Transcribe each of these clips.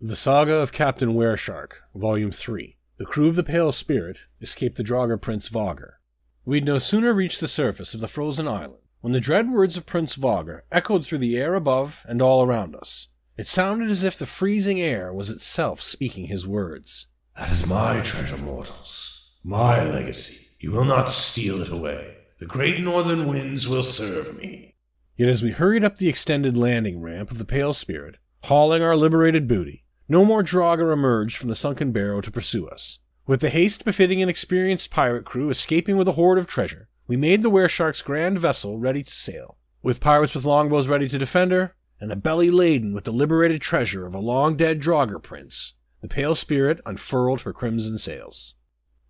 The Saga of Captain Wereshark, Volume 3. The crew of the Pale Spirit escaped the Draugr Prince Vogr. We'd no sooner reached the surface of the frozen island when the dread words of Prince Vogr echoed through the air above and all around us. It sounded as if the freezing air was itself speaking his words. That is my treasure, mortals. My legacy. You will not steal it away. The great northern winds will serve me. Yet as we hurried up the extended landing ramp of the Pale Spirit, hauling our liberated booty, no more Draugr emerged from the sunken barrow to pursue us. With the haste befitting an experienced pirate crew escaping with a hoard of treasure, we made the Wereshark's grand vessel ready to sail. With pirates with longbows ready to defend her, and a belly laden with the liberated treasure of a long dead Draugr prince, the Pale Spirit unfurled her crimson sails.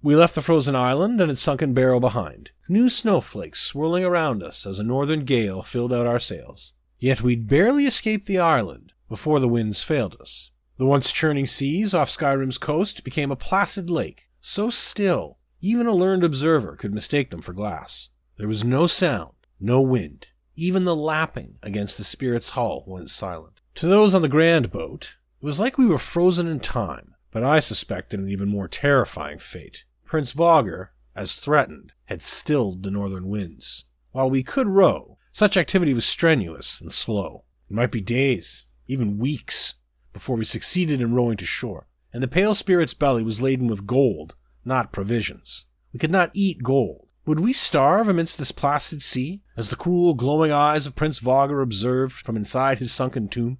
We left the frozen island and its sunken barrow behind, new snowflakes swirling around us as a northern gale filled out our sails. Yet we'd barely escaped the island before the winds failed us. The once churning seas off Skyrim's coast became a placid lake, so still, even a learned observer could mistake them for glass. There was no sound, no wind. Even the lapping against the spirit's hull went silent. To those on the grand boat, it was like we were frozen in time, but I suspected an even more terrifying fate. Prince Vogr, as threatened, had stilled the northern winds. While we could row, such activity was strenuous and slow. It might be days, even weeks, before we succeeded in rowing to shore, and the pale spirit's belly was laden with gold, not provisions. We could not eat gold. Would we starve amidst this placid sea, as the cruel, glowing eyes of Prince Vogr observed from inside his sunken tomb?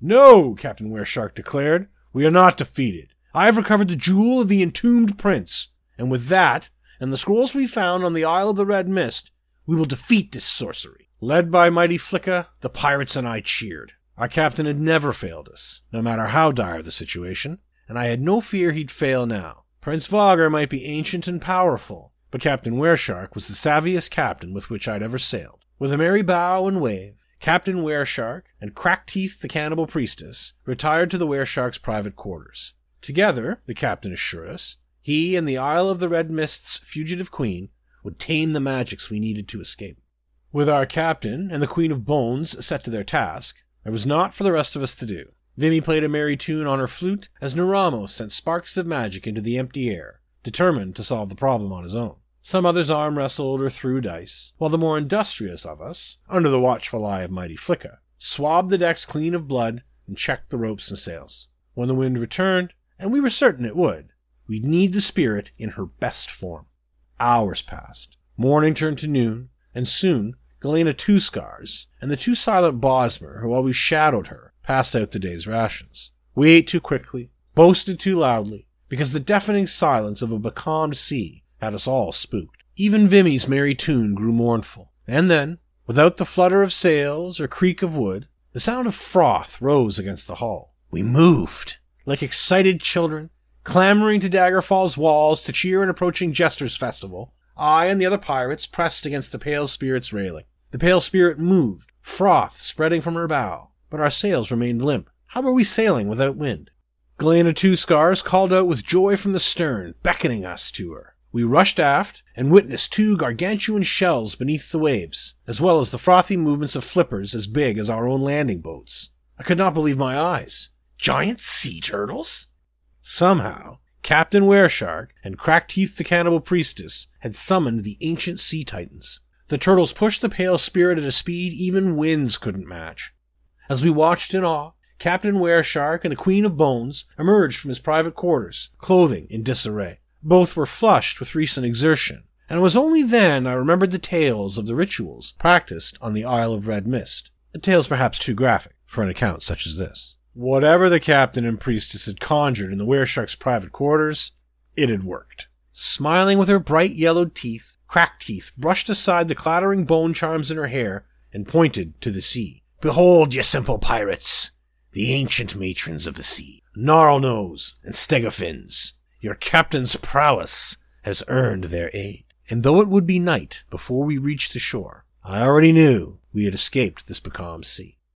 No, Captain Wereshark declared. We are not defeated. I have recovered the jewel of the entombed prince, and with that, and the scrolls we found on the Isle of the Red Mist, we will defeat this sorcery. Led by mighty Flicka, the pirates and I cheered. Our captain had never failed us, no matter how dire the situation, and I had no fear he'd fail now. Prince Vogr might be ancient and powerful, but Captain Wereshark was the savviest captain with which I'd ever sailed. With a merry bow and wave, Captain Wereshark and Crackteeth the cannibal priestess retired to the Wereshark's private quarters. Together, the captain assured us, he and the Isle of the Red Mist's fugitive queen would tame the magics we needed to escape. With our captain and the Queen of Bones set to their task, there was naught for the rest of us to do. Vimy played a merry tune on her flute as Naramo sent sparks of magic into the empty air, determined to solve the problem on his own. Some others arm wrestled or threw dice, while the more industrious of us, under the watchful eye of mighty Flicka, swabbed the decks clean of blood and checked the ropes and sails. When the wind returned, and we were certain it would, we'd need the spirit in her best form. Hours passed. Morning turned to noon, and soon Galena Two Scars, and the two silent Bosmer who always shadowed her, passed out the day's rations. We ate too quickly, boasted too loudly, because the deafening silence of a becalmed sea had us all spooked. Even Vimy's merry tune grew mournful, and then, without the flutter of sails or creak of wood, the sound of froth rose against the hull. We moved, like excited children, clamoring to Daggerfall's walls to cheer an approaching jesters' festival, I and the other pirates pressed against the Pale Spirit's railing. The Pale Spirit moved, froth spreading from her bow, but our sails remained limp. How were we sailing without wind? Galena Two Scars called out with joy from the stern, beckoning us to her. We rushed aft and witnessed two gargantuan shells beneath the waves, as well as the frothy movements of flippers as big as our own landing boats. I could not believe my eyes. Giant sea turtles? Somehow, Captain Wereshark and Crackteeth the Cannibal Priestess had summoned the ancient sea titans. The turtles pushed the pale spirit at a speed even winds couldn't match. As we watched in awe, Captain Wereshark and the Queen of Bones emerged from his private quarters, clothing in disarray. Both were flushed with recent exertion, and it was only then I remembered the tales of the rituals practiced on the Isle of Red Mist. Tales perhaps too graphic for an account such as this. Whatever the captain and priestess had conjured in the Wereshark's private quarters, it had worked. Smiling with her bright yellowed teeth, Crackteeth brushed aside the clattering bone charms in her hair and pointed to the sea. Behold, ye simple pirates! the ancient matrons of the sea, Gnarlnose and Stegafins. Your captain's prowess has earned their aid. And though it would be night before we reached the shore, I already knew we had escaped this becalmed sea.